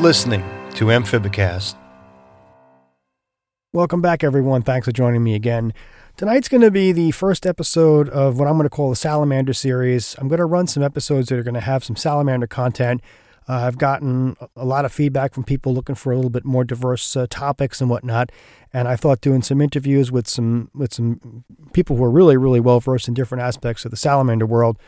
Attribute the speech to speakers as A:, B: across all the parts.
A: Listening to Amphibicast.
B: Welcome back, everyone. Thanks for joining me again. Tonight's going to be the first episode of what I'm going to call the Salamander series. I'm going to run some episodes that are going to have some Salamander content. Uh, I've gotten a lot of feedback from people looking for a little bit more diverse uh, topics and whatnot, and I thought doing some interviews with some with some people who are really really well versed in different aspects of the salamander world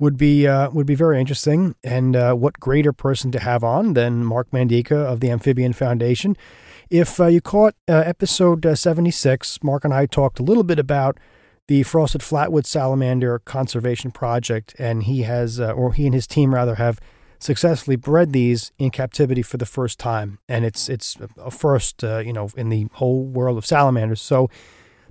B: would be uh, would be very interesting. And uh, what greater person to have on than Mark Mandica of the Amphibian Foundation? If uh, you caught uh, episode uh, 76, Mark and I talked a little bit about the frosted flatwood salamander conservation project, and he has, uh, or he and his team rather, have successfully bred these in captivity for the first time, and it's it's a first, you know, in the whole world of salamanders. So.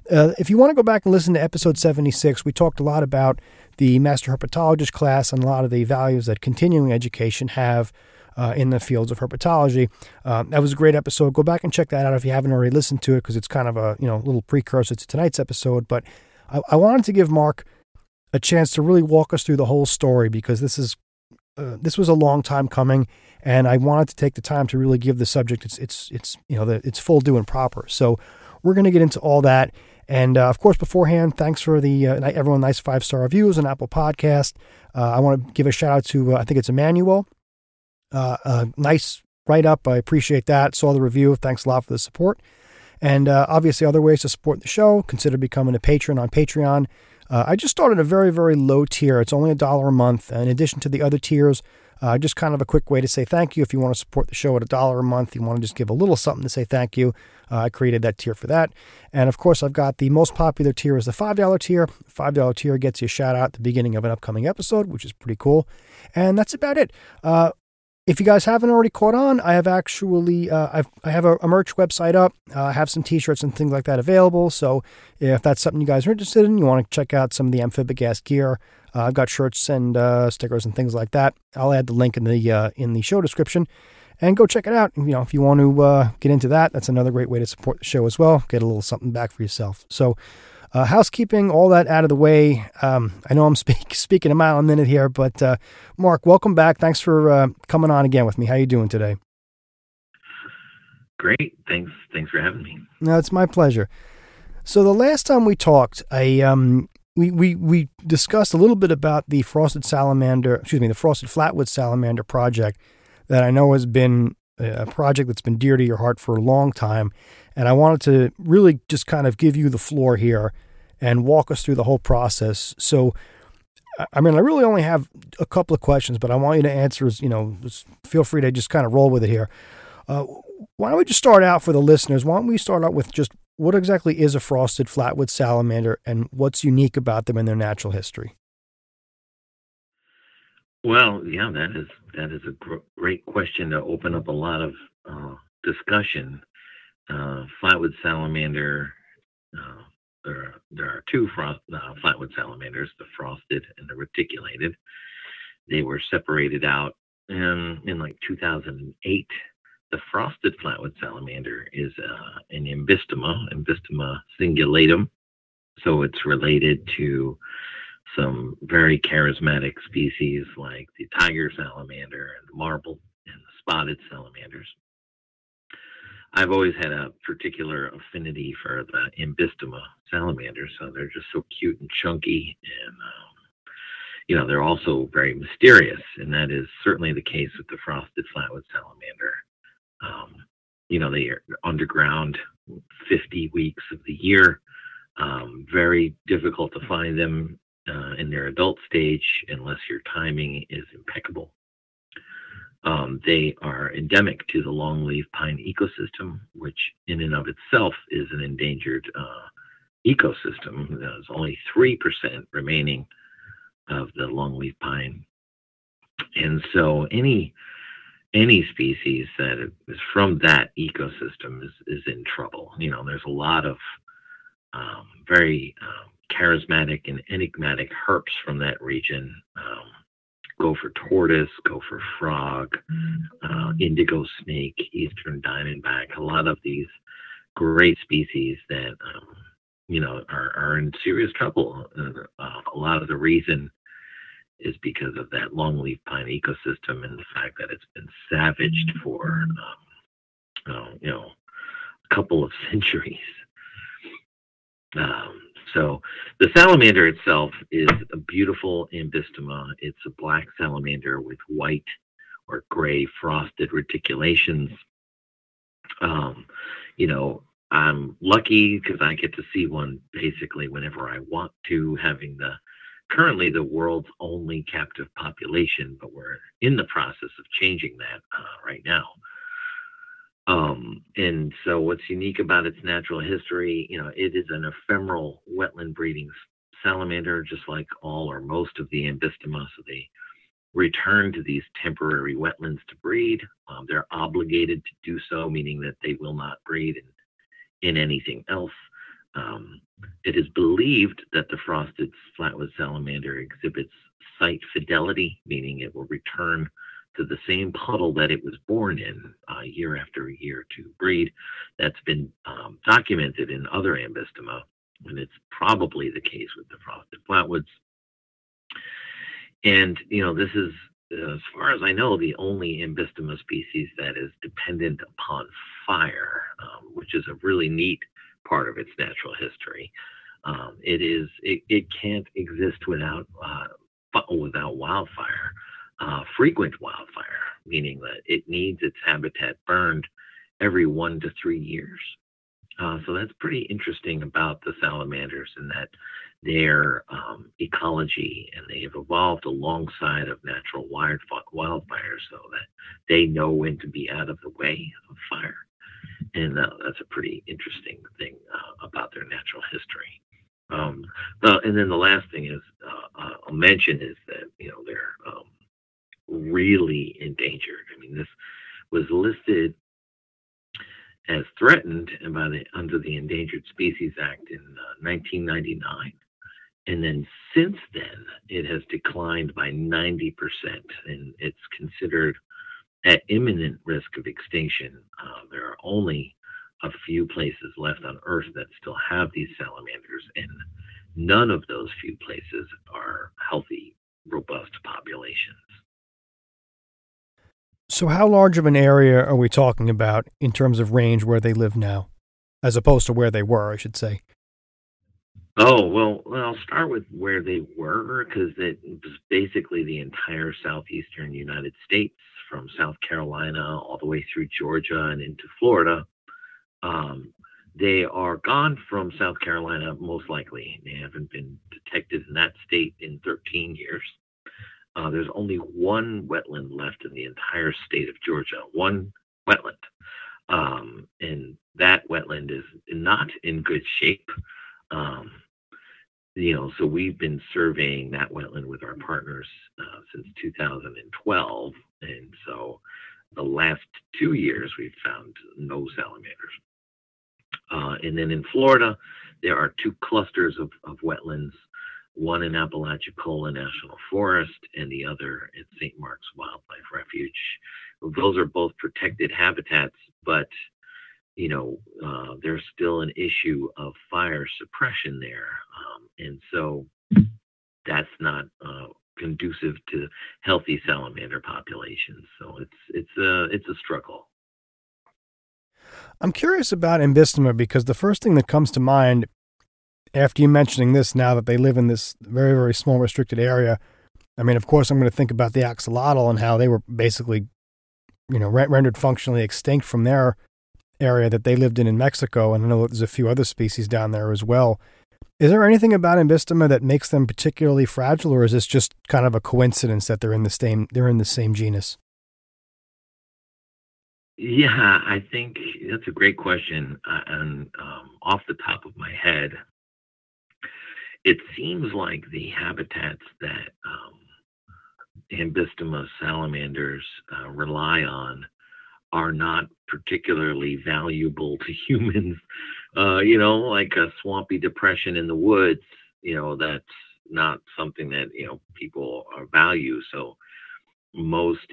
B: If you want to go back and listen to episode 76, we talked a lot about the master herpetologist class and a lot of the values that continuing education have uh, in the fields of herpetology. Uh, that was a great episode. Go back and check that out if you haven't already listened to it, because it's kind of a you know little precursor to tonight's episode. But I, I, wanted to give Mark a chance to really walk us through the whole story because this is uh, this was a long time coming, and I wanted to take the time to really give the subject its its its you know the, its full due and proper. So we're going to get into all that. And uh, of course, beforehand, thanks for the uh, everyone nice five star reviews on Apple Podcast. Uh, I want to give a shout out to uh, I think it's Emmanuel. Uh, nice write up. I appreciate that. Saw the review. Thanks a lot for the support. And obviously, other ways to support the show. Consider becoming a patron on Patreon. I just started a very very low tier. It's only a dollar a month. In addition to the other tiers, uh, just kind of a quick way to say thank you. If you want to support the show at a dollar a month, you want to just give a little something to say thank you. Uh, I created that tier for that. And of course, I've got the most popular tier is the $5 tier. $5 tier gets you a shout out at the beginning of an upcoming episode, which is pretty cool. And that's about it. Uh, if you guys haven't already caught on, I have actually uh, I've, I have a, a merch website up. Uh, I have some T-shirts and things like that available. So if that's something you guys are interested in, you want to check out some of the Amphibicast gear. Uh, I've got shirts and uh, stickers and things like that. I'll add the link in the uh, in the show description, and go check it out. You know, if you want to uh, get into that, that's another great way to support the show as well. Get a little something back for yourself. So, uh, housekeeping, all that out of the way. Um, I know I'm speak, speaking a mile a minute here, but uh, Mark, welcome back. Thanks for coming on again with me. How are you doing today?
C: Great. Thanks. Thanks for having me.
B: No, it's my pleasure. So the last time we talked, I um, we, we, we discussed a little bit about the frosted salamander, excuse me, the frosted flatwood salamander project that I know has been a project that's been dear to your heart for a long time. And I wanted to really just kind of give you the floor here and walk us through the whole process. So, I mean, I really only have a couple of questions, but I want you to answer, As, you know, feel free to just kind of roll with it here. Uh, why don't we just start out for the listeners? Why don't we start out with just what exactly is a frosted flatwood salamander and what's unique about them in their natural history?
C: Well, yeah, that is that is a gr- great question to open up a lot of uh, discussion. Uh, flatwood salamander. Uh, there, are, there are two frost, uh, flatwood salamanders, the frosted and the reticulated. They were separated out in, in like 2008 the frosted flatwood salamander is uh, an Ambystoma, Ambystoma cingulatum. So it's related to some very charismatic species like the tiger salamander and the marble and the spotted salamanders. I've always had a particular affinity for the Ambystoma salamanders, so they're just so cute and chunky, and um, you know they're also very mysterious, and that is certainly the case with the frosted flatwood salamander. Um, you know, they are underground 50 weeks of the year. Um, very difficult to find them uh, in their adult stage unless your timing is impeccable. Um, they are endemic to the longleaf pine ecosystem, which in and of itself is an endangered uh, ecosystem. There's only 3% remaining of the longleaf pine. And so any any species that is from that ecosystem is, is in trouble. You know, there's a lot of um, very um, charismatic and enigmatic herps from that region. Um, gopher tortoise, gopher frog, uh, indigo snake, eastern diamondback, a lot of these great species that, um, you know, are, are in serious trouble. Uh, a lot of the reason is because of that longleaf pine ecosystem and the fact that it's been savaged for, um, uh, you know, a couple of centuries. Um, so the salamander itself is a beautiful ambystoma. It's a black salamander with white or gray frosted reticulations. Um, you know, I'm lucky because I get to see one basically whenever I want to, having the currently the world's only captive population, but we're in the process of changing that uh, right now. Um, and so, what's unique about its natural history, you know, it is an ephemeral wetland breeding salamander, just like all or most of the ambystoma. They return to these temporary wetlands to breed. Um, they're obligated to do so, meaning that they will not breed in, in anything else. Um, it is believed that the frosted flatwood salamander exhibits site fidelity, meaning it will return to the same puddle that it was born in uh, year after year to breed. That's been um, documented in other ambystoma, and it's probably the case with the frosted flatwoods. And, you know, this is, as far as I know, the only ambystoma species that is dependent upon fire, um, which is a really neat part of its natural history. Um, it is it, it can't exist without uh, without wildfire, uh, frequent wildfire, meaning that it needs its habitat burned every one to three years. Uh, so that's pretty interesting about the salamanders in that their um, ecology and they have evolved alongside of natural wild, wildfires so that they know when to be out of the way of fire and uh, that's a pretty interesting thing uh, about their natural history. Um, the, and then the last thing is uh, uh, I'll mention is that you know they're um, really endangered. I mean, this was listed as threatened by the under the Endangered Species Act in 1999, uh, and then since then it has declined by 90 percent, and it's considered at imminent risk of extinction. Uh, there are only a few places left on Earth that still have these salamanders, and none of those few places are healthy, robust populations.
B: So, how large of an area are we talking about in terms of range where they live now, as opposed to where they were, I should say?
C: Oh, well, I'll start with where they were because it was basically the entire southeastern United States from South Carolina all the way through Georgia and into Florida. Um, they are gone from South Carolina, most likely. They haven't been detected in that state in 13 years. Uh, there's only one wetland left in the entire state of Georgia, one wetland. Um, and that wetland is not in good shape. Um, you know, so we've been surveying that wetland with our partners uh, since 2012, and so the last two years we've found no salamanders. Uh, and then in Florida, there are two clusters of, of wetlands, one in Apalachicola National Forest and the other at St. Mark's Wildlife Refuge. Those are both protected habitats, but you know, uh, there's still an issue of fire suppression there. Um, and so that's not uh, conducive to healthy salamander populations. So it's it's a it's a struggle.
B: I'm curious about ambystoma because the first thing that comes to mind after you mentioning this, now that they live in this very very small restricted area, I mean, of course, I'm going to think about the axolotl and how they were basically, you know, rendered functionally extinct from their area that they lived in in Mexico, and I know there's a few other species down there as well. Is there anything about ambystoma that makes them particularly fragile, or is this just kind of a coincidence that they're in the same they're in the same genus?
C: Yeah, I think that's a great question. Uh, and um, off the top of my head, it seems like the habitats that um, ambystoma salamanders uh, rely on are not particularly valuable to humans. Uh, you know, like a swampy depression in the woods, you know, that's not something that, you know, people value. So most,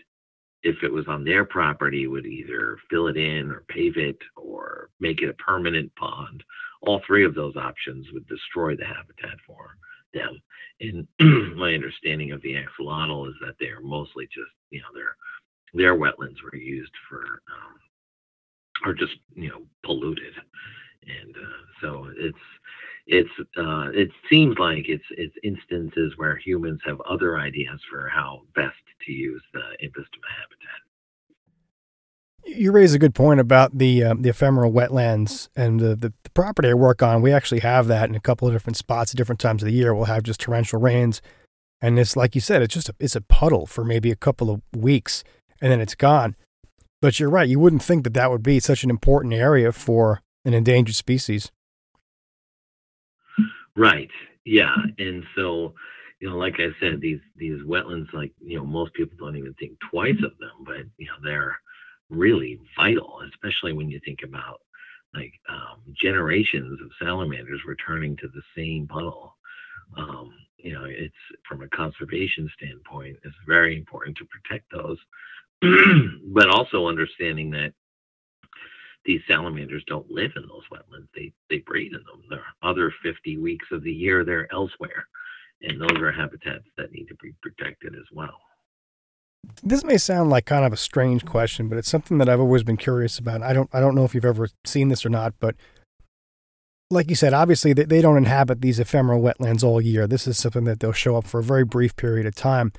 C: if it was on their property, would either fill it in or pave it or make it a permanent pond. All three of those options would destroy the habitat for them. And my understanding of the axolotl is that they're mostly just, you know, their their wetlands were used for, um, are just, you know, polluted, and uh, so it's it's uh, it seems like it's it's instances where humans have other ideas for how best to use the Ambystoma habitat.
B: You raise a good point about the um, the ephemeral wetlands and the, the, the property I work on. We actually have that in a couple of different spots at different times of the year. We'll have just torrential rains, and it's like you said, it's just a, it's a puddle for maybe a couple of weeks, and then it's gone. But you're right. You wouldn't think that that would be such an important area for an endangered species.
C: Right. Yeah. And so, you know, like I said, these these wetlands, like you know, most people don't even think twice of them, but you know, they're really vital, especially when you think about like um, generations of salamanders returning to the same puddle. Um, you know, it's from a conservation standpoint, it's very important to protect those, but also understanding that these salamanders don't live in those wetlands. They they breed in them. The other 50 weeks of the year they're elsewhere, and those are habitats that need to be protected as well.
B: This may sound like kind of a strange question, but it's something that I've always been curious about. I don't I don't know if you've ever seen this or not, but like you said, obviously they, they don't inhabit these ephemeral wetlands all year. This is something that they'll show up for a very brief period of time.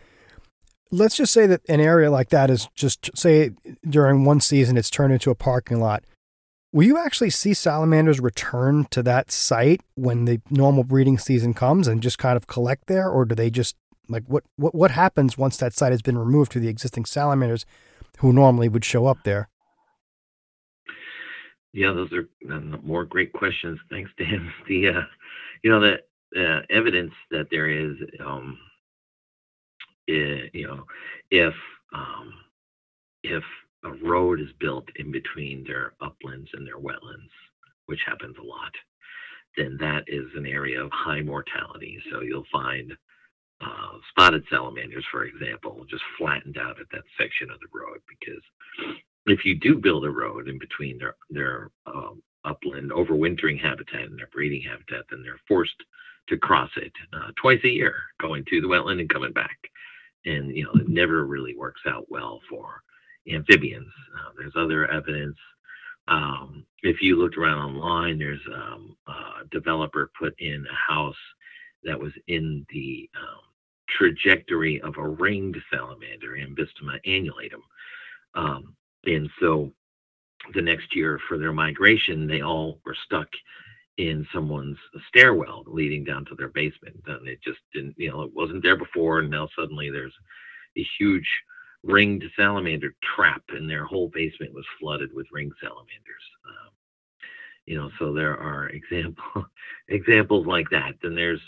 B: Let's just say that an area like that is just say during one season it's turned into a parking lot. Will you actually see salamanders return to that site when the normal breeding season comes and just kind of collect there, or do they just like what what what happens once that site has been removed to the existing salamanders who normally would show up there?
C: Yeah, those are uh, more great questions. Thanks, Dan. The uh, you know the uh, evidence that there is, um, is, you know, if um, if a road is built in between their uplands and their wetlands, which happens a lot, then that is an area of high mortality. So you'll find uh, spotted salamanders, for example, just flattened out at that section of the road because if you do build a road in between their their um, upland overwintering habitat and their breeding habitat, then they're forced to cross it uh, twice a year, going to the wetland and coming back. And you know, it never really works out well for amphibians. Uh, there's other evidence. Um, if you looked around online, there's um, a developer put in a house that was in the um, trajectory of a ringed salamander, Ambystoma annulatum. Um, and so the next year for their migration, they all were stuck in someone's stairwell leading down to their basement. And it just didn't, you know, it wasn't there before. And now suddenly there's a huge ringed salamander trap, and their whole basement was flooded with ringed salamanders. Um, you know, so there are example examples like that. Then there's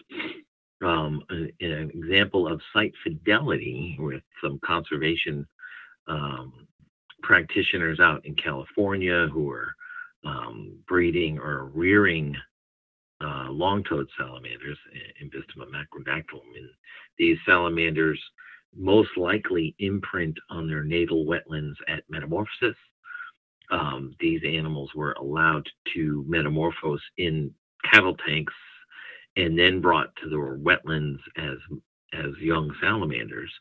C: um, an, an, example of site fidelity with some conservation um, practitioners out in California who are um, breeding or rearing uh, long-toed salamanders, Ambystoma macrodactylum. And these salamanders most likely imprint on their natal wetlands at metamorphosis. Um, these animals were allowed to metamorphose in cattle tanks and then brought to the wetlands as as young salamanders.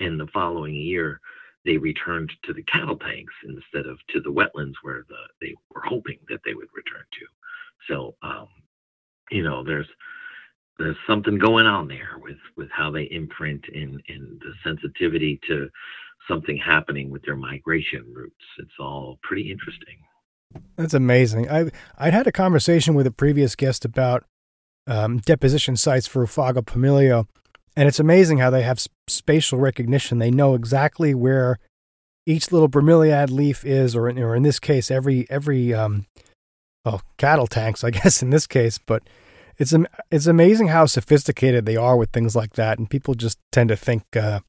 C: And the following year, they returned to the cattle tanks instead of to the wetlands where the they were hoping that they would return to. So, um, you know, there's there's something going on there with with how they imprint and the sensitivity to something happening with their migration routes. It's all pretty interesting.
B: That's amazing. I I'd had a conversation with a previous guest about um, deposition sites for Oophaga pumilio, and it's amazing how they have spatial recognition. They know exactly where each little bromeliad leaf is, or in, or in this case, every every um, well cattle tanks, I guess in this case, but it's it's amazing how sophisticated they are with things like that, and people just tend to think uh,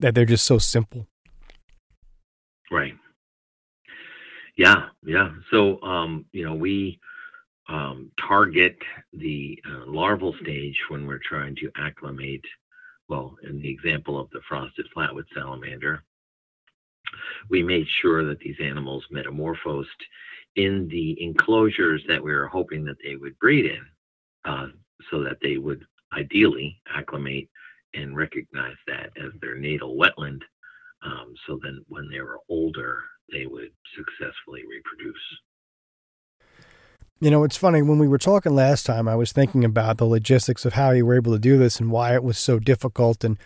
B: that they're just so simple.
C: Right. Yeah, yeah. So um, you know, we um, target the uh, larval stage when we're trying to acclimate. Well, in the example of the frosted flatwood salamander, we made sure that these animals metamorphosed in the enclosures that we were hoping that they would breed in uh, so that they would ideally acclimate and recognize that as their natal wetland. Um, so then when they were older, they would successfully reproduce.
B: You know, it's funny. When we were talking last time, I was thinking about the logistics of how you were able to do this and why it was so difficult. And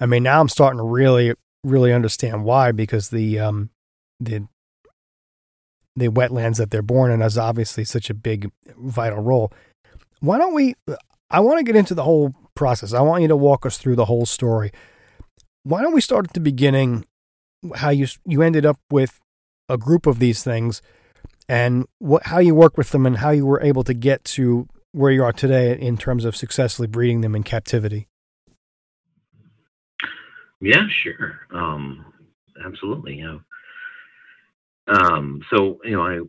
B: I mean, now I'm starting to really, really understand why because the um, the the wetlands that they're born in is obviously such a big, vital role. Why don't we? I want to get into the whole process. I want you to walk us through the whole story. Why don't we start at the beginning? How you you ended up with a group of these things and what how you work with them and how you were able to get to where you are today in terms of successfully breeding them in captivity.
C: Yeah, sure. Um, absolutely. Know. Um, so, you know, I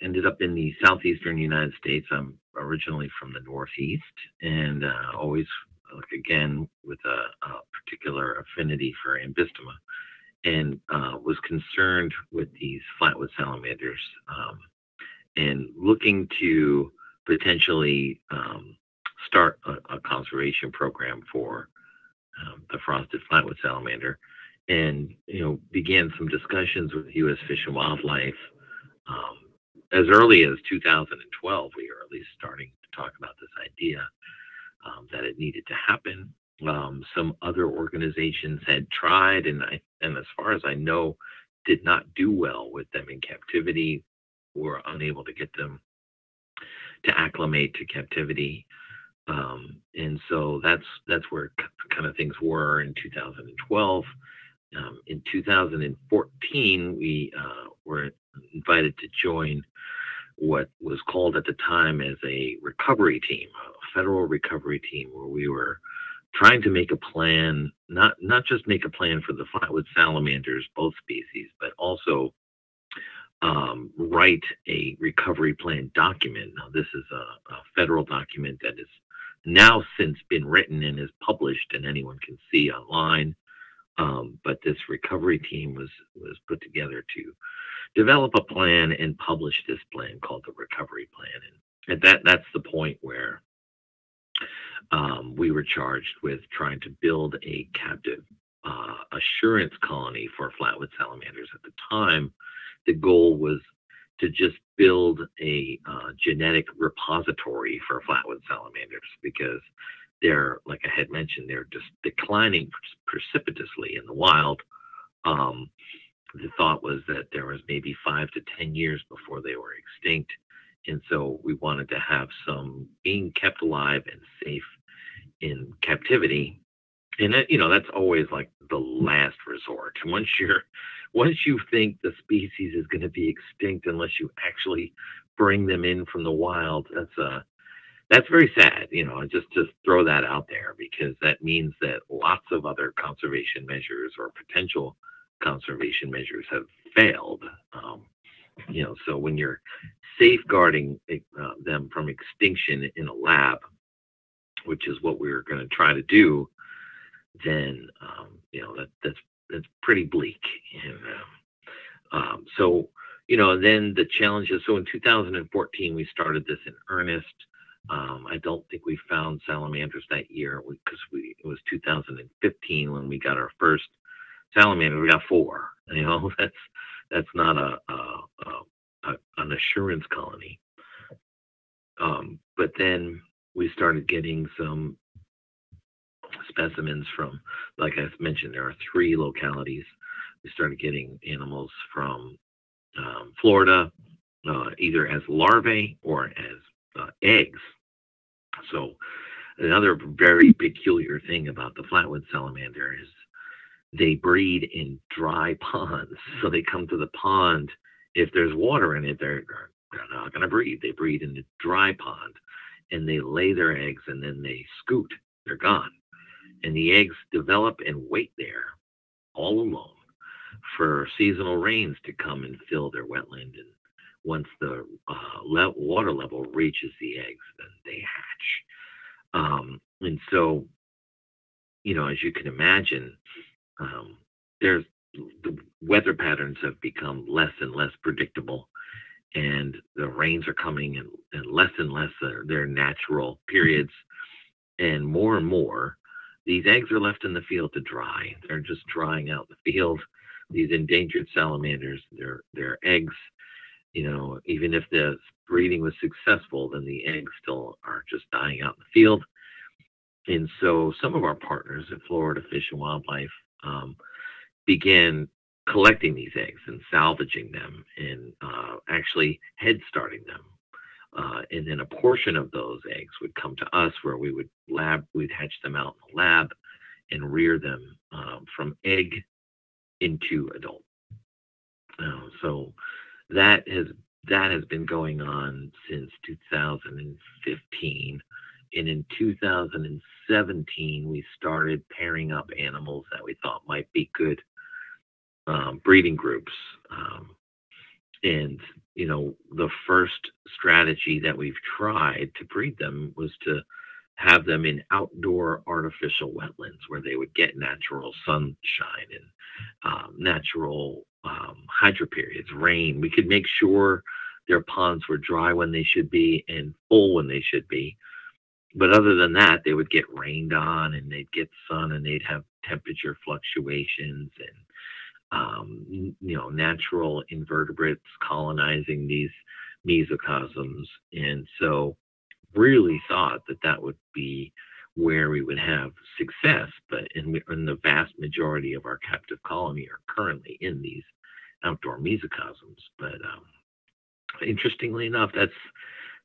C: ended up in the southeastern United States. I'm originally from the Northeast and uh, always, like, again, with a, a, particular affinity for Ambystoma and uh, was concerned with these flatwood salamanders um, and looking to potentially um, start a, a, conservation program for um, the frosted flatwood salamander and you know began some discussions with U.S. Fish and Wildlife um, as early as 2012. We were at least starting to talk about this idea um, that it needed to happen. Um, some other organizations had tried, and I, and as far as I know, did not do well with them in captivity. Were unable to get them to acclimate to captivity, um, and so that's that's where kind of things were in 2012. Um, in 2014, we uh, were invited to join what was called at the time as a recovery team, a federal recovery team, where we were trying to make a plan, not not just make a plan for the flatwood salamanders, both species, but also um, write a recovery plan document. Now, this is a, a, federal document that has now since been written and is published, and anyone can see online. Um, but this recovery team was was put together to develop a plan and publish this plan called the recovery plan. And at that that's the point where um, we were charged with trying to build a captive uh, assurance colony for flatwood salamanders. At the time, the goal was to just build a uh, genetic repository for flatwood salamanders because they're, like I had mentioned, they're just declining precipitously in the wild. Um, the thought was that there was maybe five to 10 years before they were extinct. And so we wanted to have some being kept alive and safe in captivity. And that, you know, that's always like the last resort. Once you're, once you think the species is going to be extinct unless you actually bring them in from the wild, that's a, uh, that's very sad, you know, just to throw that out there because that means that lots of other conservation measures or potential conservation measures have failed. Um, you know, so when you're safeguarding uh, them from extinction in a lab, which is what we are going to try to do, then um, you know that that's that's pretty bleak. And um, um, so you know, then the challenges. So in 2014, we started this in earnest. Um, I don't think we found salamanders that year because we, it was 2015 when we got our first salamander. We got four. You know, that's that's not a, a, a, a an assurance colony. Um, but then we started getting some specimens from, like I mentioned, there are three localities. We started getting animals from um, Florida, uh, either as larvae or as uh, eggs. So, another very peculiar thing about the flatwood salamander is they breed in dry ponds. So they come to the pond. If there's water in it, they're, they're not going to breed. They breed in the dry pond and they lay their eggs and then they scoot. They're gone. And the eggs develop and wait there all alone for seasonal rains to come and fill their wetland. And once the uh, le- water level reaches the eggs, then they hatch. Um, and so, you know, as you can imagine, um, there's the weather patterns have become less and less predictable and the rains are coming and, and less and less their natural periods and more and more, these eggs are left in the field to dry. They're just drying out the field. These endangered salamanders, their their eggs, you know, even if the breeding was successful, then the eggs still are just dying out in the field. And so some of our partners at Florida Fish and Wildlife um, began collecting these eggs and salvaging them and uh, actually head starting them. Uh, and then a portion of those eggs would come to us where we would lab, we'd hatch them out in the lab and rear them um, from egg into adult. Uh, so that has that has been going on since 2015 and in 2017 we started pairing up animals that we thought might be good um, breeding groups um, and you know the first strategy that we've tried to breed them was to have them in outdoor artificial wetlands where they would get natural sunshine and um, natural um, hydro periods, rain. We could make sure their ponds were dry when they should be and full when they should be. But other than that, they would get rained on and they'd get sun and they'd have temperature fluctuations and um, you know natural invertebrates colonizing these mesocosms. And so, really thought that that would be where we would have success. But in, in the vast majority of our captive colony are currently in these outdoor mesocosms. But um, interestingly enough, that's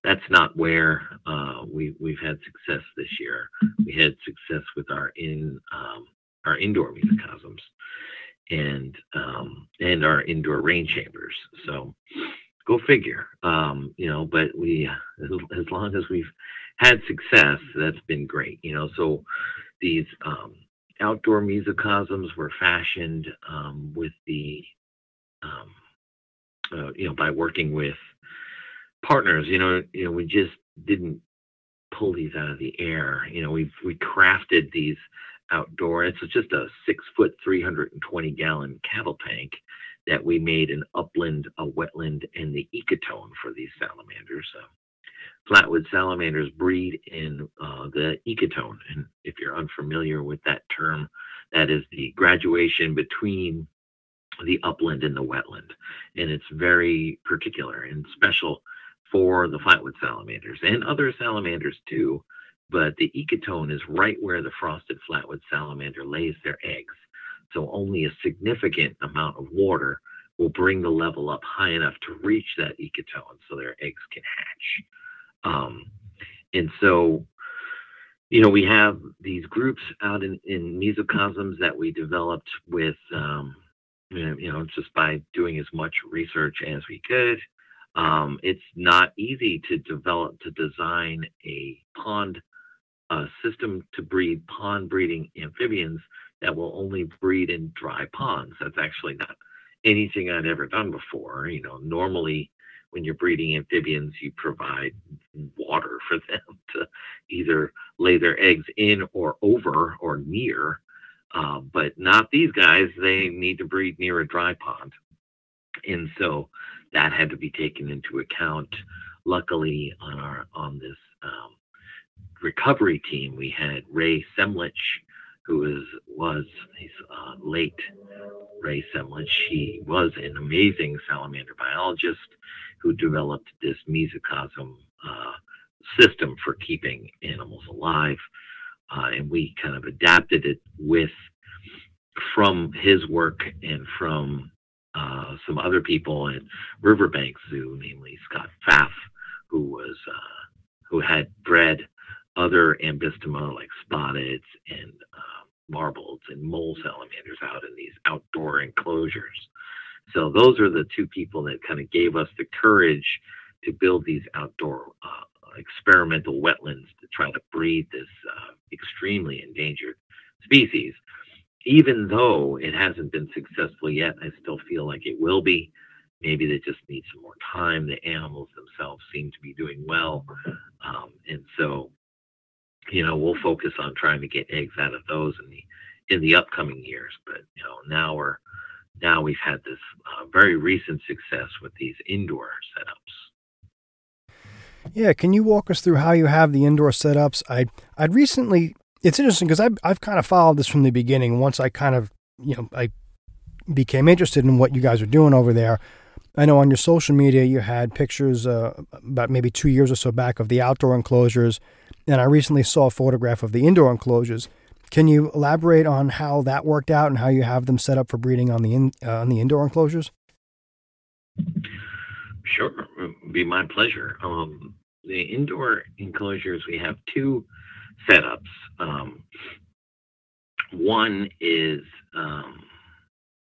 C: that's not where uh, we we've had success this year. We had success with our in um, our indoor mesocosms and um, and our indoor rain chambers. So go figure. Um, you know, but we as long as we've had success, that's been great. You know, so these um, outdoor mesocosms were fashioned um, with the um, uh, you know by working with partners. You know, you know we just didn't pull these out of the air. You know, we we crafted these outdoor. It's just a six foot, 320 gallon cattle tank that we made an upland, a wetland, and the ecotone for these salamanders. Flatwood salamanders breed in uh, the ecotone. And if you're unfamiliar with that term, that is the graduation between the upland and the wetland. And it's very particular and special for the flatwood salamanders and other salamanders too but the ecotone is right where the frosted flatwood salamander lays their eggs. So only a significant amount of water will bring the level up high enough to reach that ecotone so their eggs can hatch. Um, and so, you know, we have these groups out in, in mesocosms that we developed with, um, you know, just by doing as much research as we could. Um, it's not easy to develop, to design a pond a system to breed pond breeding amphibians that will only breed in dry ponds. That's actually not anything I'd ever done before. You know, normally when you're breeding amphibians, you provide water for them to either lay their eggs in or over or near. Uh, but not these guys. They need to breed near a dry pond. And so that had to be taken into account. Luckily, on our on this um, recovery team, we had Ray Semlitsch, who was was he's uh, late Ray Semlitsch. He was an amazing salamander biologist who developed this mesocosm uh, system for keeping animals alive, uh, and we kind of adapted it with from his work and from uh, some other people at Riverbank Zoo, namely Scott Pfaff, who was uh, who had bred other ambystoma like spotteds and uh, and mole salamanders out in these outdoor enclosures. So those are the two people that kind of gave us the courage to build these outdoor uh, experimental wetlands to try to breed this uh, extremely endangered species. Even though it hasn't been successful yet, I still feel like it will be. Maybe they just need some more time. The animals themselves seem to be doing well. Um, and so you know, we'll focus on trying to get eggs out of those in the in the upcoming years. But you know, now we're now we've had this uh, very recent success with these indoor setups.
B: Yeah, can you walk us through how you have the indoor setups? I I'd recently it's interesting because I've I've kind of followed this from the beginning. Once I kind of you know I became interested in what you guys are doing over there. I know on your social media you had pictures uh, about maybe two years or so back of the outdoor enclosures, and I recently saw a photograph of the indoor enclosures. Can you elaborate on how that worked out and how you have them set up for breeding on the in, uh, on the indoor enclosures?
C: Sure, It'd be my pleasure. Um, the indoor enclosures we have two setups. Um, one is um,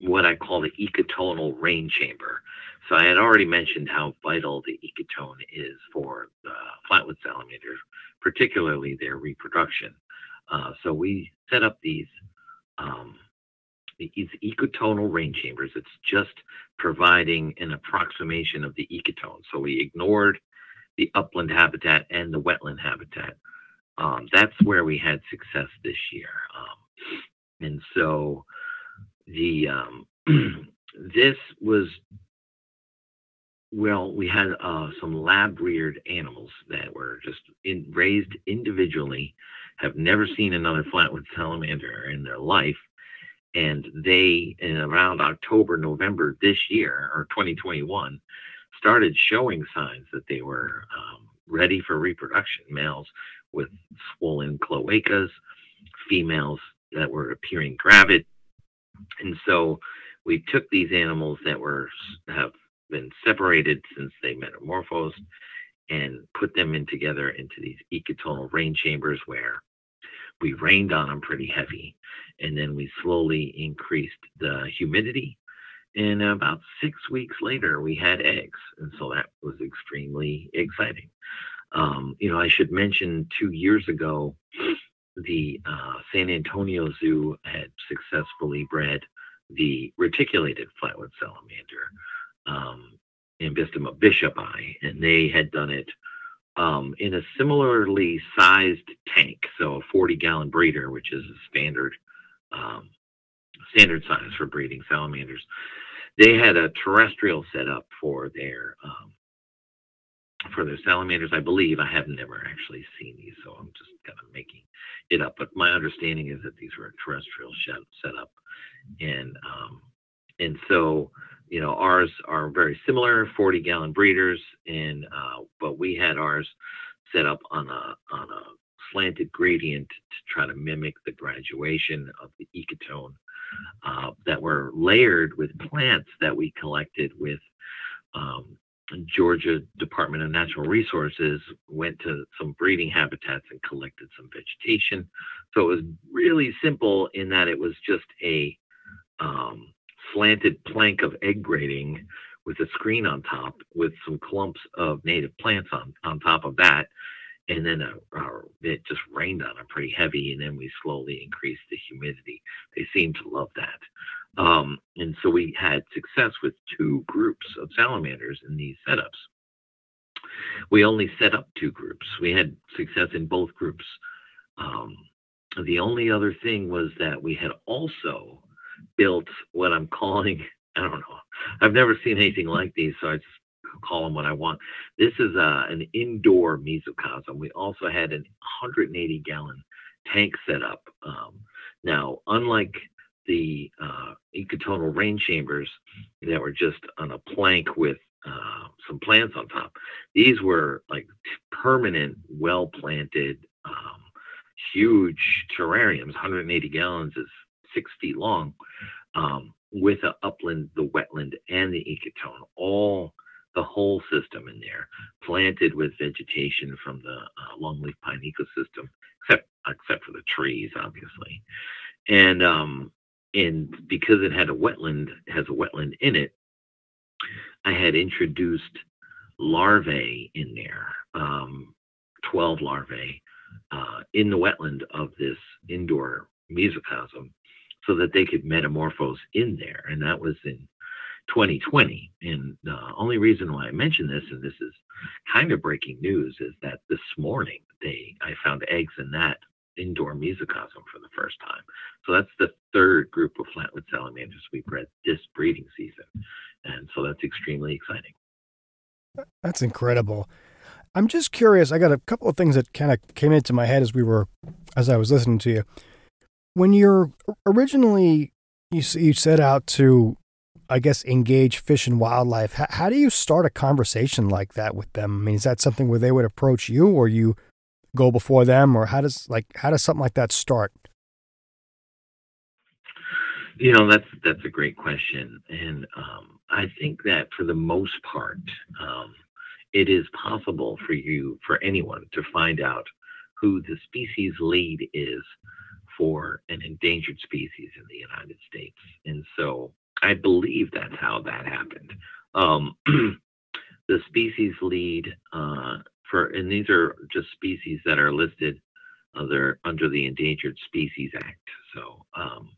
C: what I call the ecotonal rain chamber. So I had already mentioned how vital the ecotone is for the flatwood salamanders, particularly their reproduction. Uh, so we set up these um, these ecotonal rain chambers. It's just providing an approximation of the ecotone. So we ignored the upland habitat and the wetland habitat. Um, that's where we had success this year. Um, and so the um, this was well, we had uh, some lab reared animals that were just in, raised individually, have never seen another flatwood salamander in their life. And they, in around October, November this year, or 2021, started showing signs that they were um, ready for reproduction. Males with swollen cloacas, females that were appearing gravid, and so we took these animals that were have been separated since they metamorphosed and put them in together into these ecotonal rain chambers where we rained on them pretty heavy. And then we slowly increased the humidity. And about six weeks later we had eggs. And so that was extremely exciting. Um, you know i should mention two years ago the uh, San Antonio Zoo had successfully bred the reticulated flatwood salamander, um, Ambystoma bishopi, and they had done it um, in a similarly sized tank, so a 40 gallon breeder, which is a standard um, standard size for breeding salamanders. They had a terrestrial setup for their um, for their salamanders. I believe I have never actually seen these, so I'm just kind of making it up. But my understanding is that these were a terrestrial setup, and um, and so you know ours are very similar, 40 gallon breeders, and uh, but we had ours set up on a on a slanted gradient to try to mimic the graduation of the ecotone uh, that were layered with plants that we collected with um, Georgia Department of Natural Resources went to some breeding habitats and collected some vegetation. So it was really simple in that it was just a um, slanted plank of egg grading with a screen on top with some clumps of native plants on, on top of that. And then uh, uh, it just rained on them pretty heavy, and then we slowly increased the humidity. They seemed to love that. Um, and so we had success with two groups of salamanders in these setups. We only set up two groups. We had success in both groups. Um, the only other thing was that we had also built what I'm calling, I don't know, I've never seen anything like these, so I just call them what I want. This is uh, an indoor mesocosm. We also had an 180 gallon tank set up. Um, now, unlike the uh, ecotonal rain chambers that were just on a plank with uh, some plants on top. These were like permanent, well planted, um, huge terrariums. 180 gallons is six feet long, um, with the upland, the wetland, and the ecotone, all the whole system in there, planted with vegetation from the uh, longleaf pine ecosystem, except except for the trees, obviously. And um, and because it had a wetland, has a wetland in it, I had introduced larvae in there, um, 12 larvae uh, in the wetland of this indoor mesocosm so that they could metamorphose in there. And that was in 2020. And the only reason why I mention this, and this is kind of breaking news, is that this morning they I found eggs in that indoor mesocosm for the first time. So that's the third group of flatwood salamanders we bred this breeding season. And so that's extremely exciting.
B: That's incredible. I'm just curious. I got a couple of things that kind of came into my head as we were, as I was listening to you. When you're originally, you you set out to, I guess, engage fish and wildlife. How, how do you start a conversation like that with them? I mean, is that something where they would approach you, or you go before them, or how does like how does something like that start?
C: You know, that's that's a great question, and um, I think that for the most part, um, it is possible for you, for anyone, to find out who the species lead is for an endangered species in the United States, and so I believe that's how that happened. Um, the species lead uh, for, and these are just species that are listed under under the Endangered Species Act. So um,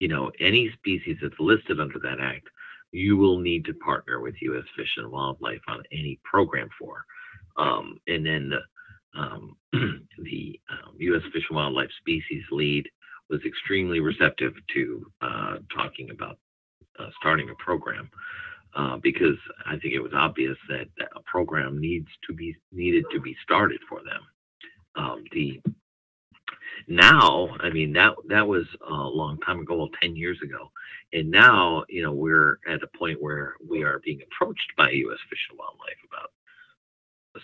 C: you know, any species that's listed under that act, you will need to partner with U.S. Fish and Wildlife on any program for. Um, and then the, um, the um, U.S. Fish and Wildlife Species Lead was extremely receptive to uh, talking about uh, starting a program uh, because I think it was obvious that a program needs to be needed to be started for them. Um, the now i mean that that was a long time ago well 10 years ago and now you know we're at a point where we are being approached by us fish and wildlife about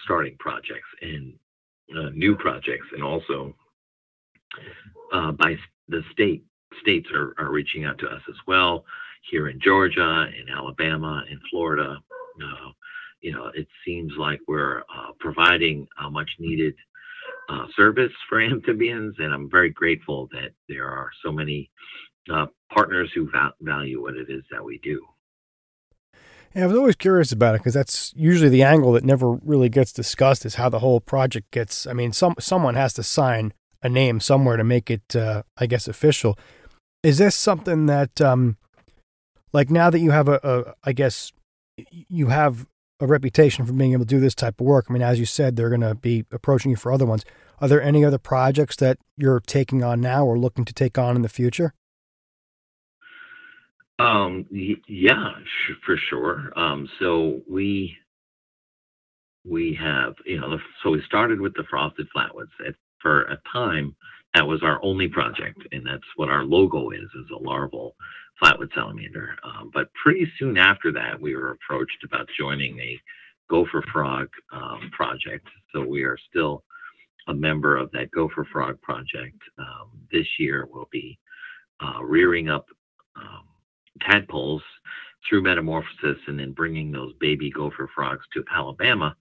C: starting projects and uh, new projects and also uh, by the state states are, are reaching out to us as well here in georgia in alabama in florida uh, you know it seems like we're uh, providing a much needed uh, service for amphibians, and I'm very grateful that there are so many partners who va- value what it is that we do.
B: Yeah, I was always curious about it because that's usually the angle that never really gets discussed is how the whole project gets. I mean, some someone has to sign a name somewhere to make it, uh, I guess, official. Is this something that, um, like, now that you have a, a, I guess, you have a reputation for being able to do this type of work. I mean, as you said, they're going to be approaching you for other ones. Are there any other projects that you're taking on now or looking to take on in the future?
C: Um, y- yeah, sh- for sure. Um, so we we have, you know, so we started with the frosted flatwoods. For a time, that was our only project, and that's what our logo is: is a larval flatwood salamander. Um, but pretty soon after that, we were approached about joining a gopher frog um, project. So we are still a member of that gopher frog project. Um, this year, we'll be uh, rearing up um, tadpoles through metamorphosis and then bringing those baby gopher frogs to Alabama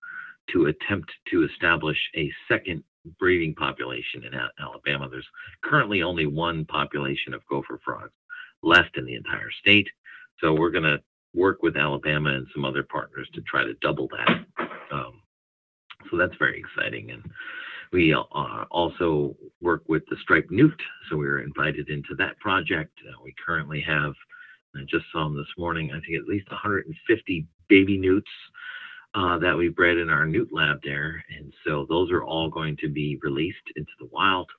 C: to attempt to establish a second breeding population in Alabama. There's currently only one population of gopher frogs left in the entire state. So we're going to work with Alabama and some other partners to try to double that. Um, so that's very exciting. And we uh, also work with the striped newt. So we were invited into that project. Uh, we currently have, I just saw them this morning, I think at least 150 baby newts uh, that we bred in our newt lab there. And so those are all going to be released into the wild.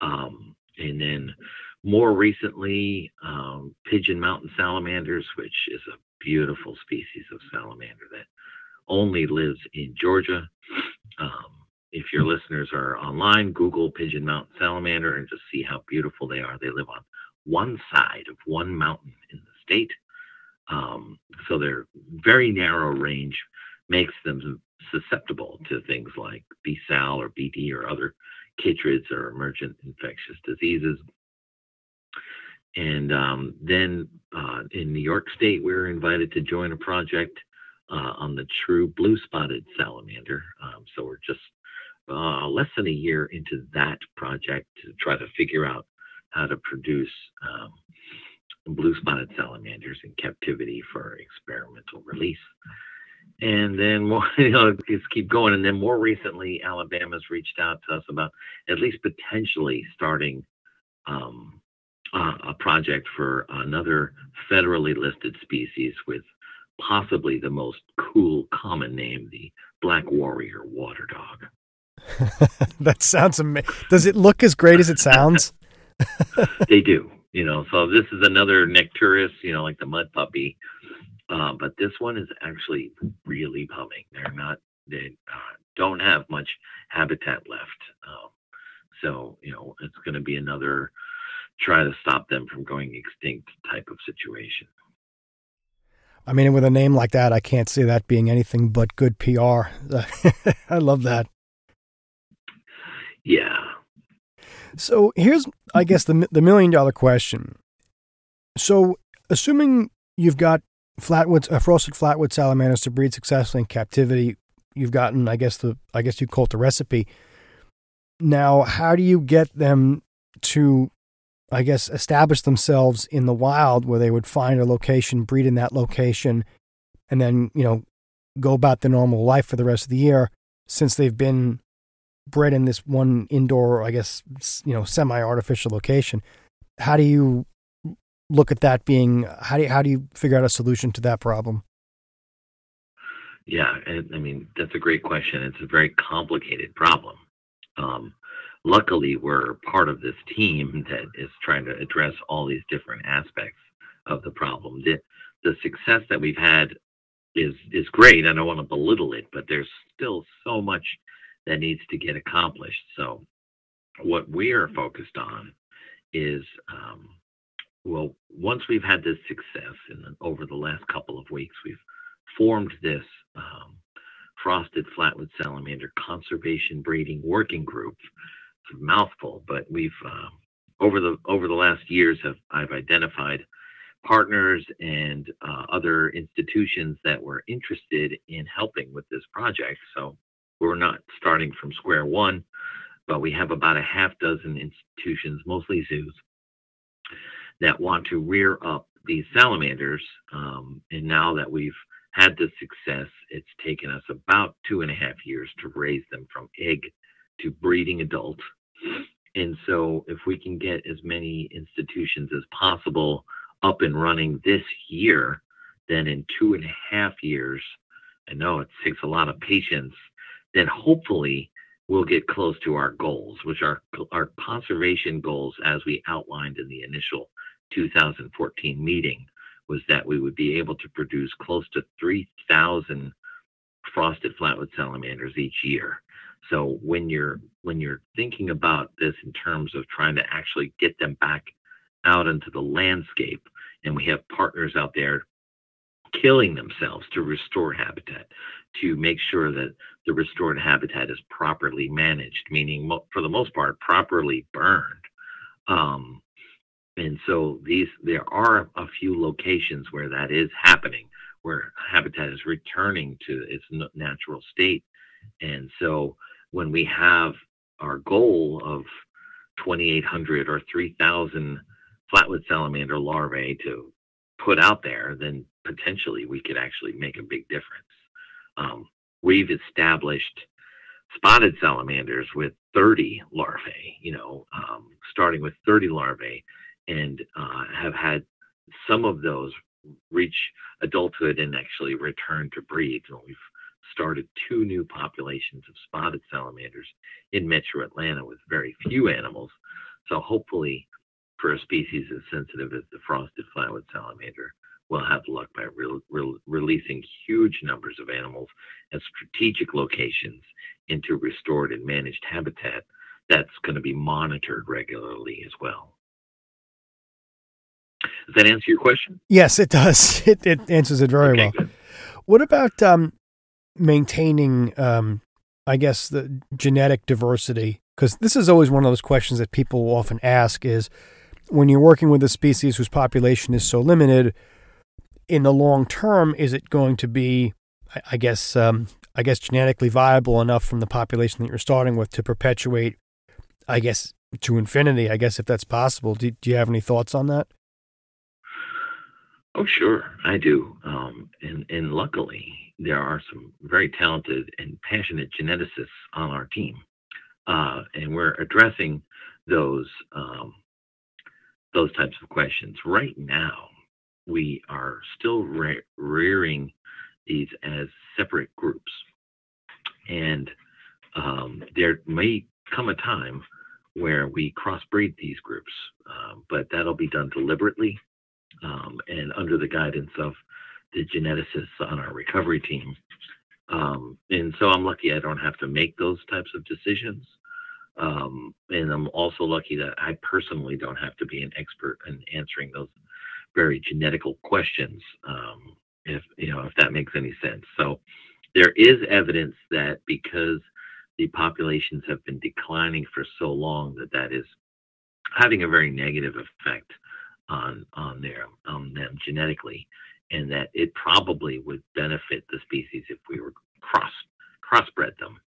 C: Um, and then more recently, um, pigeon mountain salamanders, which is a beautiful species of salamander that only lives in Georgia. Um, if your listeners are online, Google pigeon mountain salamander and just see how beautiful they are. They live on one side of one mountain in the state. Um, so their very narrow range makes them susceptible to things like B. sal or BD or other chytrids or emergent infectious diseases. And um, then uh, in New York State, we were invited to join a project uh, on the true blue spotted salamander. Um, so we're just uh, less than a year into that project to try to figure out how to produce um, blue spotted salamanders in captivity for experimental release. And then more, you know, just keep going. And then more recently, Alabama's reached out to us about at least potentially starting um, uh, a project for another federally listed species with possibly the most cool common name, the black warrior water dog.
B: that sounds amazing. Does it look as great as it sounds?
C: they do, you know. So this is another Necturus, you know, like the mud puppy, uh, but this one is actually really pumping. They're not. They, uh, don't have much habitat left. Um, so you know it's going to be another try to stop them from going extinct type of situation.
B: I mean, with a name like that, I can't see that being anything but good PR. I love that.
C: Yeah.
B: So here's, I guess, the the million dollar question. So, assuming you've got flatwoods, uh, frosted flatwood salamanders to breed successfully in captivity, you've gotten, I guess, the I guess you call it the recipe. Now, how do you get them to I guess, establish themselves in the wild where they would find a location, breed in that location, and then, you know, go about their normal life for the rest of the year since they've been bred in this one indoor, I guess, you know, semi artificial location. How do you look at that being, how do you, how do you figure out a solution to that problem?
C: Yeah, I mean, that's a great question. It's a very complicated problem. Um, luckily we're part of this team that is trying to address all these different aspects of the problem. The, the success that we've had is is great. I don't want to belittle it, but there's still so much that needs to get accomplished. So what we are focused on is um, well, once we've had this success, and over the last couple of weeks, we've formed this um, frosted flatwood salamander conservation breeding working group It's a mouthful, but we've uh, over the over the last years have I've identified partners and uh, other institutions that were interested in helping with this project. So we're not starting from square one, but we have about a half dozen institutions, mostly zoos, that want to rear up these salamanders. Um, and now that we've had the success, it's taken us about two and a half years to raise them from egg to breeding adult. And so, if we can get as many institutions as possible up and running this year, then in two and a half years, I know it takes a lot of patience, then hopefully we'll get close to our goals, which are our conservation goals as we outlined in the initial 2014 meeting was that we would be able to produce close to 3,000 frosted flatwood salamanders each year. So when you're when you're thinking about this in terms of trying to actually get them back out into the landscape, and we have partners out there killing themselves to restore habitat, to make sure that the restored habitat is properly managed, meaning for the most part properly burned. Um, and so these there are a few locations where that is happening, where habitat is returning to its natural state. And so when we have our goal of 2,800 or 3,000 flatwood salamander larvae to put out there, then potentially we could actually make a big difference. Um, we've established spotted salamanders with 30 larvae, you know, um, starting with 30 larvae, and uh, have had some of those reach adulthood and actually return to breed. So we've started two new populations of spotted salamanders in metro Atlanta with very few animals. So hopefully, for a species as sensitive as the frosted flatwood salamander, we'll have luck by re- re- releasing huge numbers of animals at strategic locations into restored and managed habitat that's going to be monitored regularly as well. Does that answer your question?
B: Yes, it does. It, it answers it very okay, well. Good. What about um, maintaining, um, I guess, the genetic diversity? Because this is always one of those questions that people often ask: is when you're working with a species whose population is so limited, in the long term, is it going to be, I guess, um, I guess, genetically viable enough from the population that you're starting with to perpetuate, I guess, to infinity? I guess if that's possible. Do, do you have any thoughts on that?
C: Oh, sure, I do. Um, and and luckily, there are some very talented and passionate geneticists on our team, uh, and we're addressing those um, those types of questions right now. We are still re- rearing these as separate groups, and um, there may come a time where we crossbreed these groups, uh, but that'll be done deliberately um, and under the guidance of the geneticists on our recovery team. Um, and so I'm lucky I don't have to make those types of decisions. Um, and I'm also lucky that I personally don't have to be an expert in answering those very genetical questions. Um, if you know if that makes any sense. So there is evidence that because the populations have been declining for so long that that is having a very negative effect on on their on them genetically and that it probably would benefit the species if we were cross crossbred them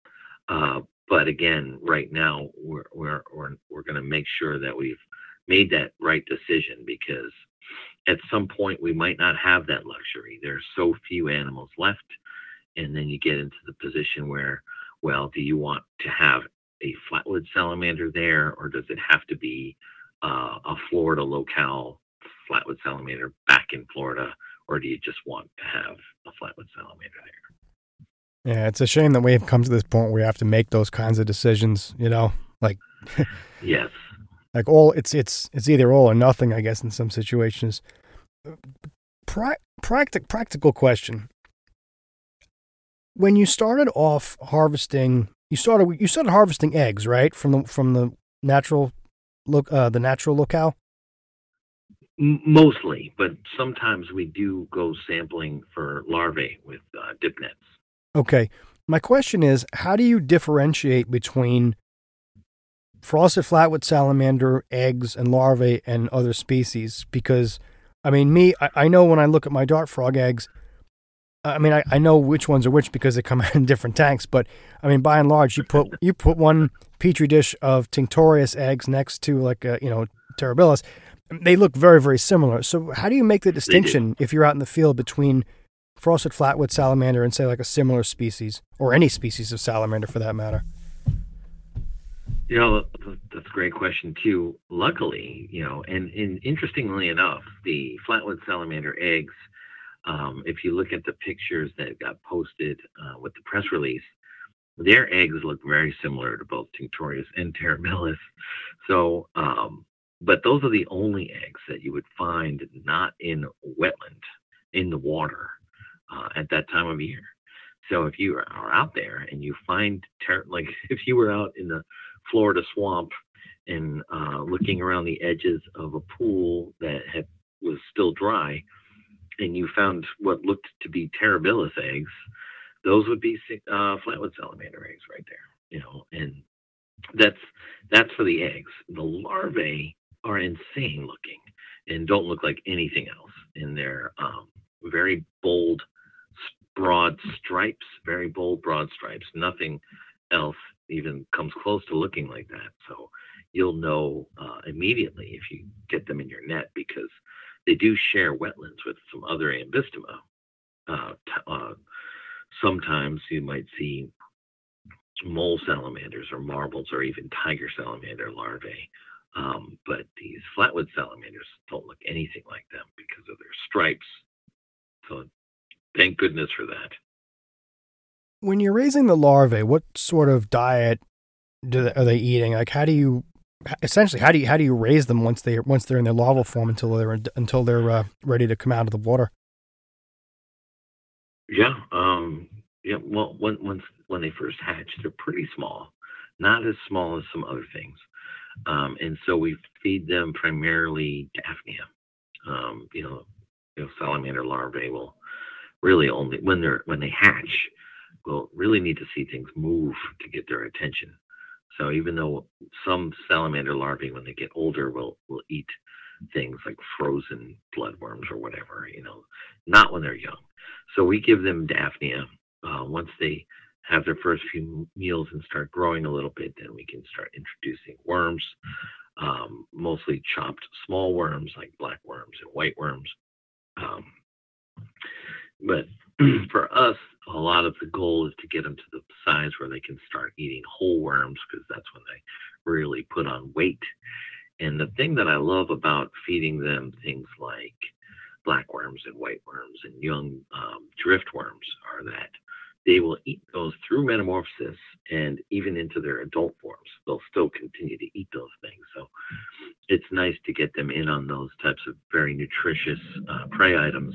C: uh, but again right now we're we're we're, we're going to make sure that we've made that right decision because at some point we might not have that luxury. There's so few animals left and then you get into the position where well do you want to have a flatwood salamander there or does it have to be uh, a florida locale flatwood salamander back in florida or do you just want to have a flatwood salamander there?
B: Yeah it's a shame that we've come to this point where we have to make those kinds of decisions you know? Like
C: yes.
B: like all it's it's it's either all or nothing i guess in some situations pra- practic- practical question. When you started off harvesting you started you started harvesting eggs right? From the from the natural look uh, the natural locale?
C: Mostly but sometimes we do go sampling for larvae with uh, dip nets.
B: Okay. My question is how do you differentiate between frosted flatwood salamander eggs and larvae and other species? Because i mean me i, I know when i look at my dart frog eggs I mean, I, I know which ones are which because they come out in different tanks, but I mean, by and large, you put you put one petri dish of tinctorius eggs next to like a you know terribilis, they look very very similar. So how do you make the distinction if you're out in the field between frosted flatwood salamander and say like a similar species or any species of salamander for that matter?
C: You know, that's a great question too. Luckily, you know, and, and interestingly enough, the flatwood salamander eggs um, if you look at the pictures that got posted uh, with the press release, their eggs look very similar to both Tinctorius and Terribilis. So, um, but those are the only eggs that you would find not in wetland, in the water uh, at that time of year. So if you are out there and you find, ter- like if you were out in the Florida swamp and uh, looking around the edges of a pool that had was still dry, and you found what looked to be terribilis eggs, those would be uh, flatwood salamander eggs right there. You know, and that's that's for the eggs. The larvae are insane looking and don't look like anything else. And they're um, very bold, broad stripes, very bold, broad stripes. Nothing else even comes close to looking like that. So you'll know uh, immediately if you get them in your net because they do share wetlands with some other ambystoma. Uh, t- uh, sometimes you might see mole salamanders or marbles or even tiger salamander larvae. Um, but these flatwood salamanders don't look anything like them because of their stripes. So thank goodness for that.
B: When you're raising the larvae, what sort of diet do they, are they eating? Like, how do you essentially how do you how do you raise them once they once they're in their larval form until they're until they're uh, ready to come out of the water?
C: Yeah, um, yeah. Well, when once when they first hatch, they're pretty small, not as small as some other things, um, and so we feed them primarily daphnia. Um, you know, you know, salamander larvae will really only when they're when they hatch will really need to see things move to get their attention. So even though some salamander larvae, when they get older, will will eat things like frozen bloodworms or whatever, you know, not when they're young. So we give them daphnia. Uh, once they have their first few meals and start growing a little bit, then we can start introducing worms, um, mostly chopped small worms like black worms and white worms. Um, but for us, a lot of the goal is to get them to the size where they can start eating whole worms because that's when they really put on weight. And the thing that I love about feeding them things like black worms and white worms and young um, drift worms are that they will eat those through metamorphosis and even into their adult forms. They'll still continue to eat those things. So it's nice to get them in on those types of very nutritious uh, prey items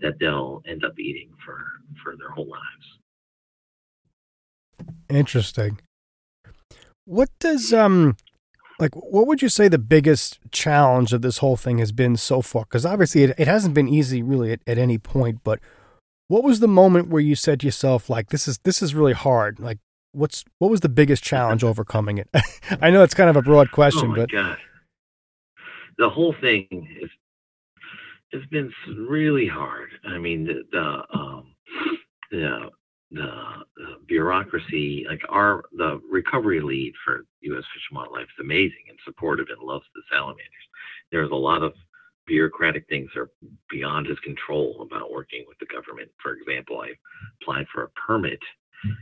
C: that they'll end up eating for, for their whole lives.
B: Interesting. What does um like what would you say the biggest challenge of this whole thing has been so far? Because obviously it, it hasn't been easy really at, at any point, but what was the moment where you said to yourself, like, this is this is really hard? Like what's what was the biggest challenge overcoming it? I know it's kind of a broad question,
C: oh my
B: but
C: God. the whole thing is has been really hard. I mean, the the um, the, the, the bureaucracy, like our the recovery lead for U.S. Fish and Wildlife is amazing and supportive and loves the salamanders. There's a lot of bureaucratic things are beyond his control about working with the government. For example, I applied for a permit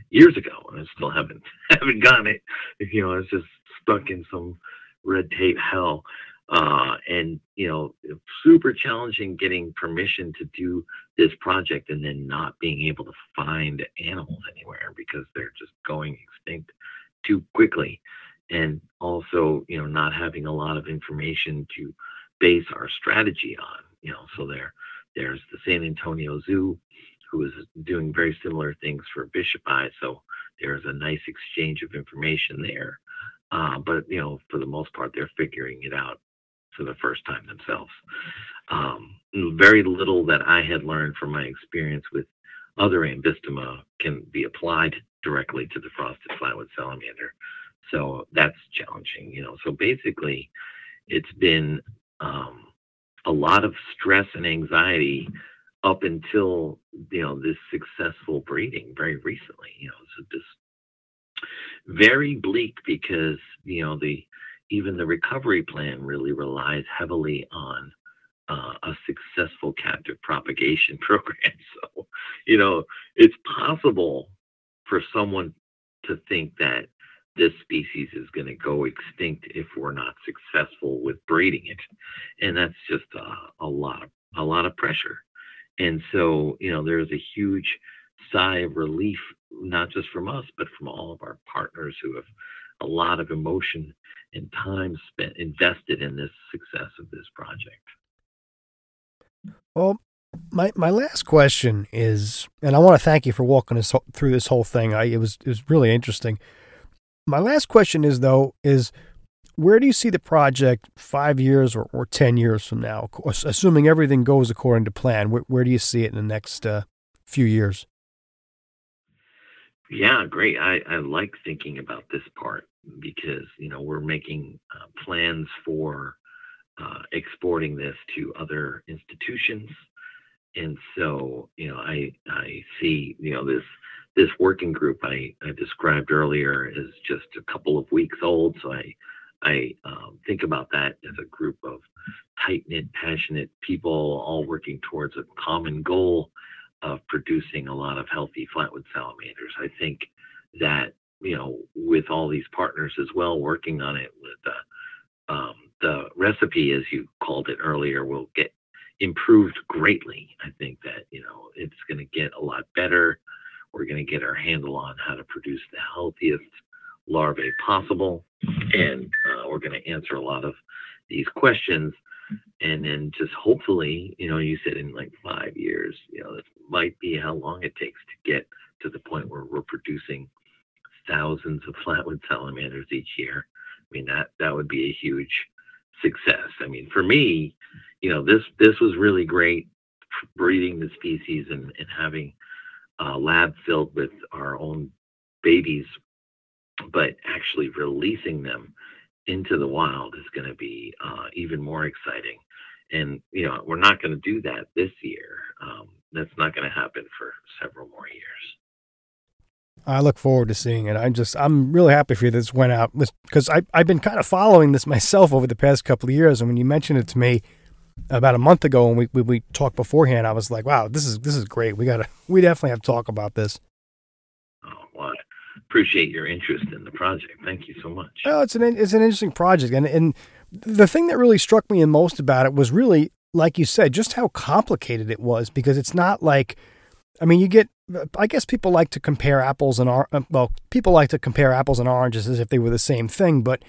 C: years ago and I still haven't haven't gotten it. You know, I was just stuck in some red tape hell uh, and you know super challenging getting permission to do this project and then not being able to find animals anywhere because they're just going extinct too quickly and also you know not having a lot of information to base our strategy on you know so there there's the san antonio zoo who is doing very similar things for bishopi so there's a nice exchange of information there uh, but you know for the most part they're figuring it out for the first time themselves. Um, very little that I had learned from my experience with other ambystoma can be applied directly to the frosted flatwood salamander. So that's challenging, you know. So basically, it's been um, a lot of stress and anxiety up until you know this successful breeding very recently. You know, so just very bleak because you know the even the recovery plan really relies heavily on uh, a successful captive propagation program. So, you know, it's possible for someone to think that this species is going to go extinct if we're not successful with breeding it, and that's just a, a lot of a lot of pressure. And so, you know, there's a huge sigh of relief, not just from us, but from all of our partners who have a lot of emotion and time spent invested in this success of this project.
B: Well, my my last question is, and I want to thank you for walking us through this whole thing. I, it was it was really interesting. My last question is though is where do you see the project five years or, or ten years from now? Assuming everything goes according to plan, where, where do you see it in the next uh, few years?
C: Yeah, great. I, I like thinking about this part because you know we're making uh, plans for uh, exporting this to other institutions, and so you know I I see you know this this working group I, I described earlier is just a couple of weeks old, so I I um, think about that as a group of tight knit, passionate people all working towards a common goal of producing a lot of healthy flatwood salamanders. I think that you know with all these partners as well working on it with the um, the recipe as you called it earlier will get improved greatly. I think that you know it's going to get a lot better. We're going to get our handle on how to produce the healthiest larvae possible, and uh, we're going to answer a lot of these questions and then just hopefully, you know, you said in like five years, you know, this might be how long it takes to get to the point where we're producing thousands of flatwood salamanders each year. I mean, that that would be a huge success. I mean, for me, you know, this this was really great breeding the species and, and having a lab filled with our own babies, but actually releasing them into the wild is going to be uh, even more exciting. And you know, we're not going to do that this year. Um, that's not going to happen for several more years.
B: I look forward to seeing it. I'm just, I'm really happy for you this went out because I I've been kind of following this myself over the past couple of years. And when you mentioned it to me about a month ago, and we, we, we talked beforehand, I was like, wow, this is this is great. We gotta, we definitely have to talk about this.
C: Oh, well, appreciate your interest in the project. Thank you so much.
B: Oh, it's an it's an interesting project, and and the thing that really struck me the most about it was really, like you said, just how complicated it was because it's not like, I mean, you get. I guess people like to compare apples and or, well, people like to compare apples and oranges as if they were the same thing, but.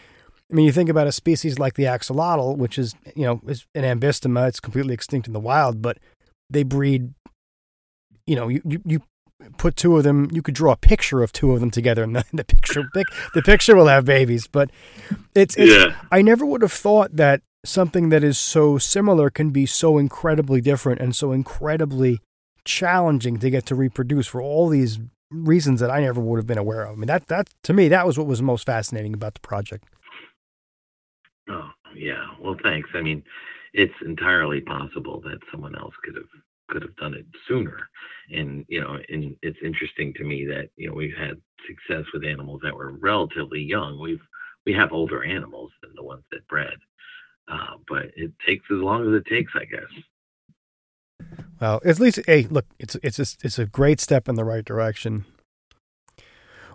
B: I mean, you think about a species like the axolotl, which is, you know, is an ambystoma. It's completely extinct in the wild, but they breed, you know, you, you, you put two of them. You could draw a picture of two of them together, and the, the picture the picture will have babies. But it's, it's
C: Yeah.
B: I never would have thought that something that is so similar can be so incredibly different and so incredibly challenging to get to reproduce for all these reasons that I never would have been aware of. I mean, that that to me that was what was most fascinating about the project.
C: Oh, yeah. Well, thanks. I mean, it's entirely possible that someone else could have could have done it sooner. And you know, and it's interesting to me that you know we've had success with animals that were relatively young. We've we have older animals than the ones that bred, uh, but it takes as long as it takes, I guess.
B: Well, at least, hey, look, it's it's a, it's a great step in the right direction.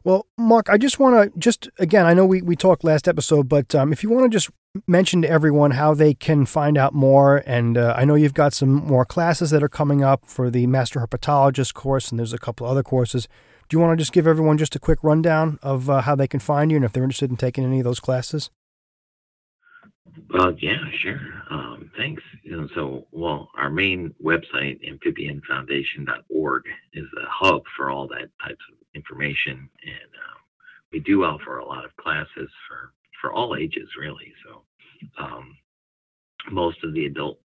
B: Well, Mark, I just want to just again, I know we we talked last episode, but um, if you want to just mention to everyone how they can find out more, and uh, I know you've got some more classes that are coming up for the Master Herpetologist course, and there's a couple other courses. Do you want to just give everyone just a quick rundown of uh, how they can find you, and if they're interested in taking any of those classes?
C: Uh, yeah, sure. Um, thanks. Know, so, well, our main website, amphibianfoundation.org, is the hub for all that types of information, and uh, we do offer a lot of classes for for all ages, really. So, um, most of the adult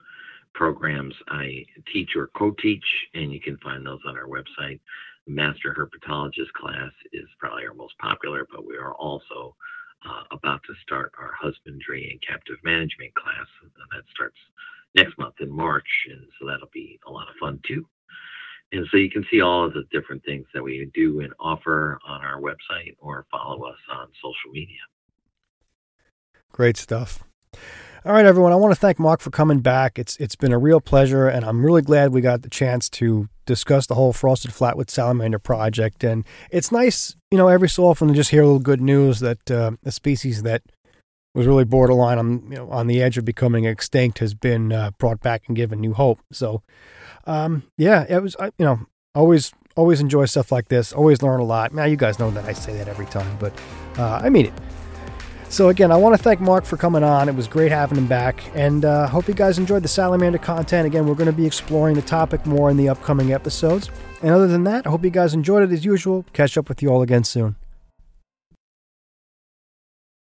C: programs I teach or co-teach, and you can find those on our website. Master Herpetologist class is probably our most popular, but we are also uh, about to start our husbandry and captive management class. And that starts next month in March, and so that'll be a lot of fun too. And so you can see all of the different things that we do and offer on our website or follow us on social media.
B: Great stuff. All right, everyone. I want to thank Mark for coming back. It's it's been a real pleasure, and I'm really glad we got the chance to discuss the whole frosted flatwood salamander project. And it's nice, you know, every so often to just hear a little good news that uh, a species that was really borderline on you know on the edge of becoming extinct has been uh, brought back and given new hope. So, um, yeah, it was I- you know always always enjoy stuff like this. Always learn a lot. Now you guys know that I say that every time, but uh, I mean it. So again, I want to thank Mark for coming on. It was great having him back, and uh, hope you guys enjoyed the salamander content. Again, we're going to be exploring the topic more in the upcoming episodes. And other than that, I hope you guys enjoyed it as usual. Catch up with you all again soon.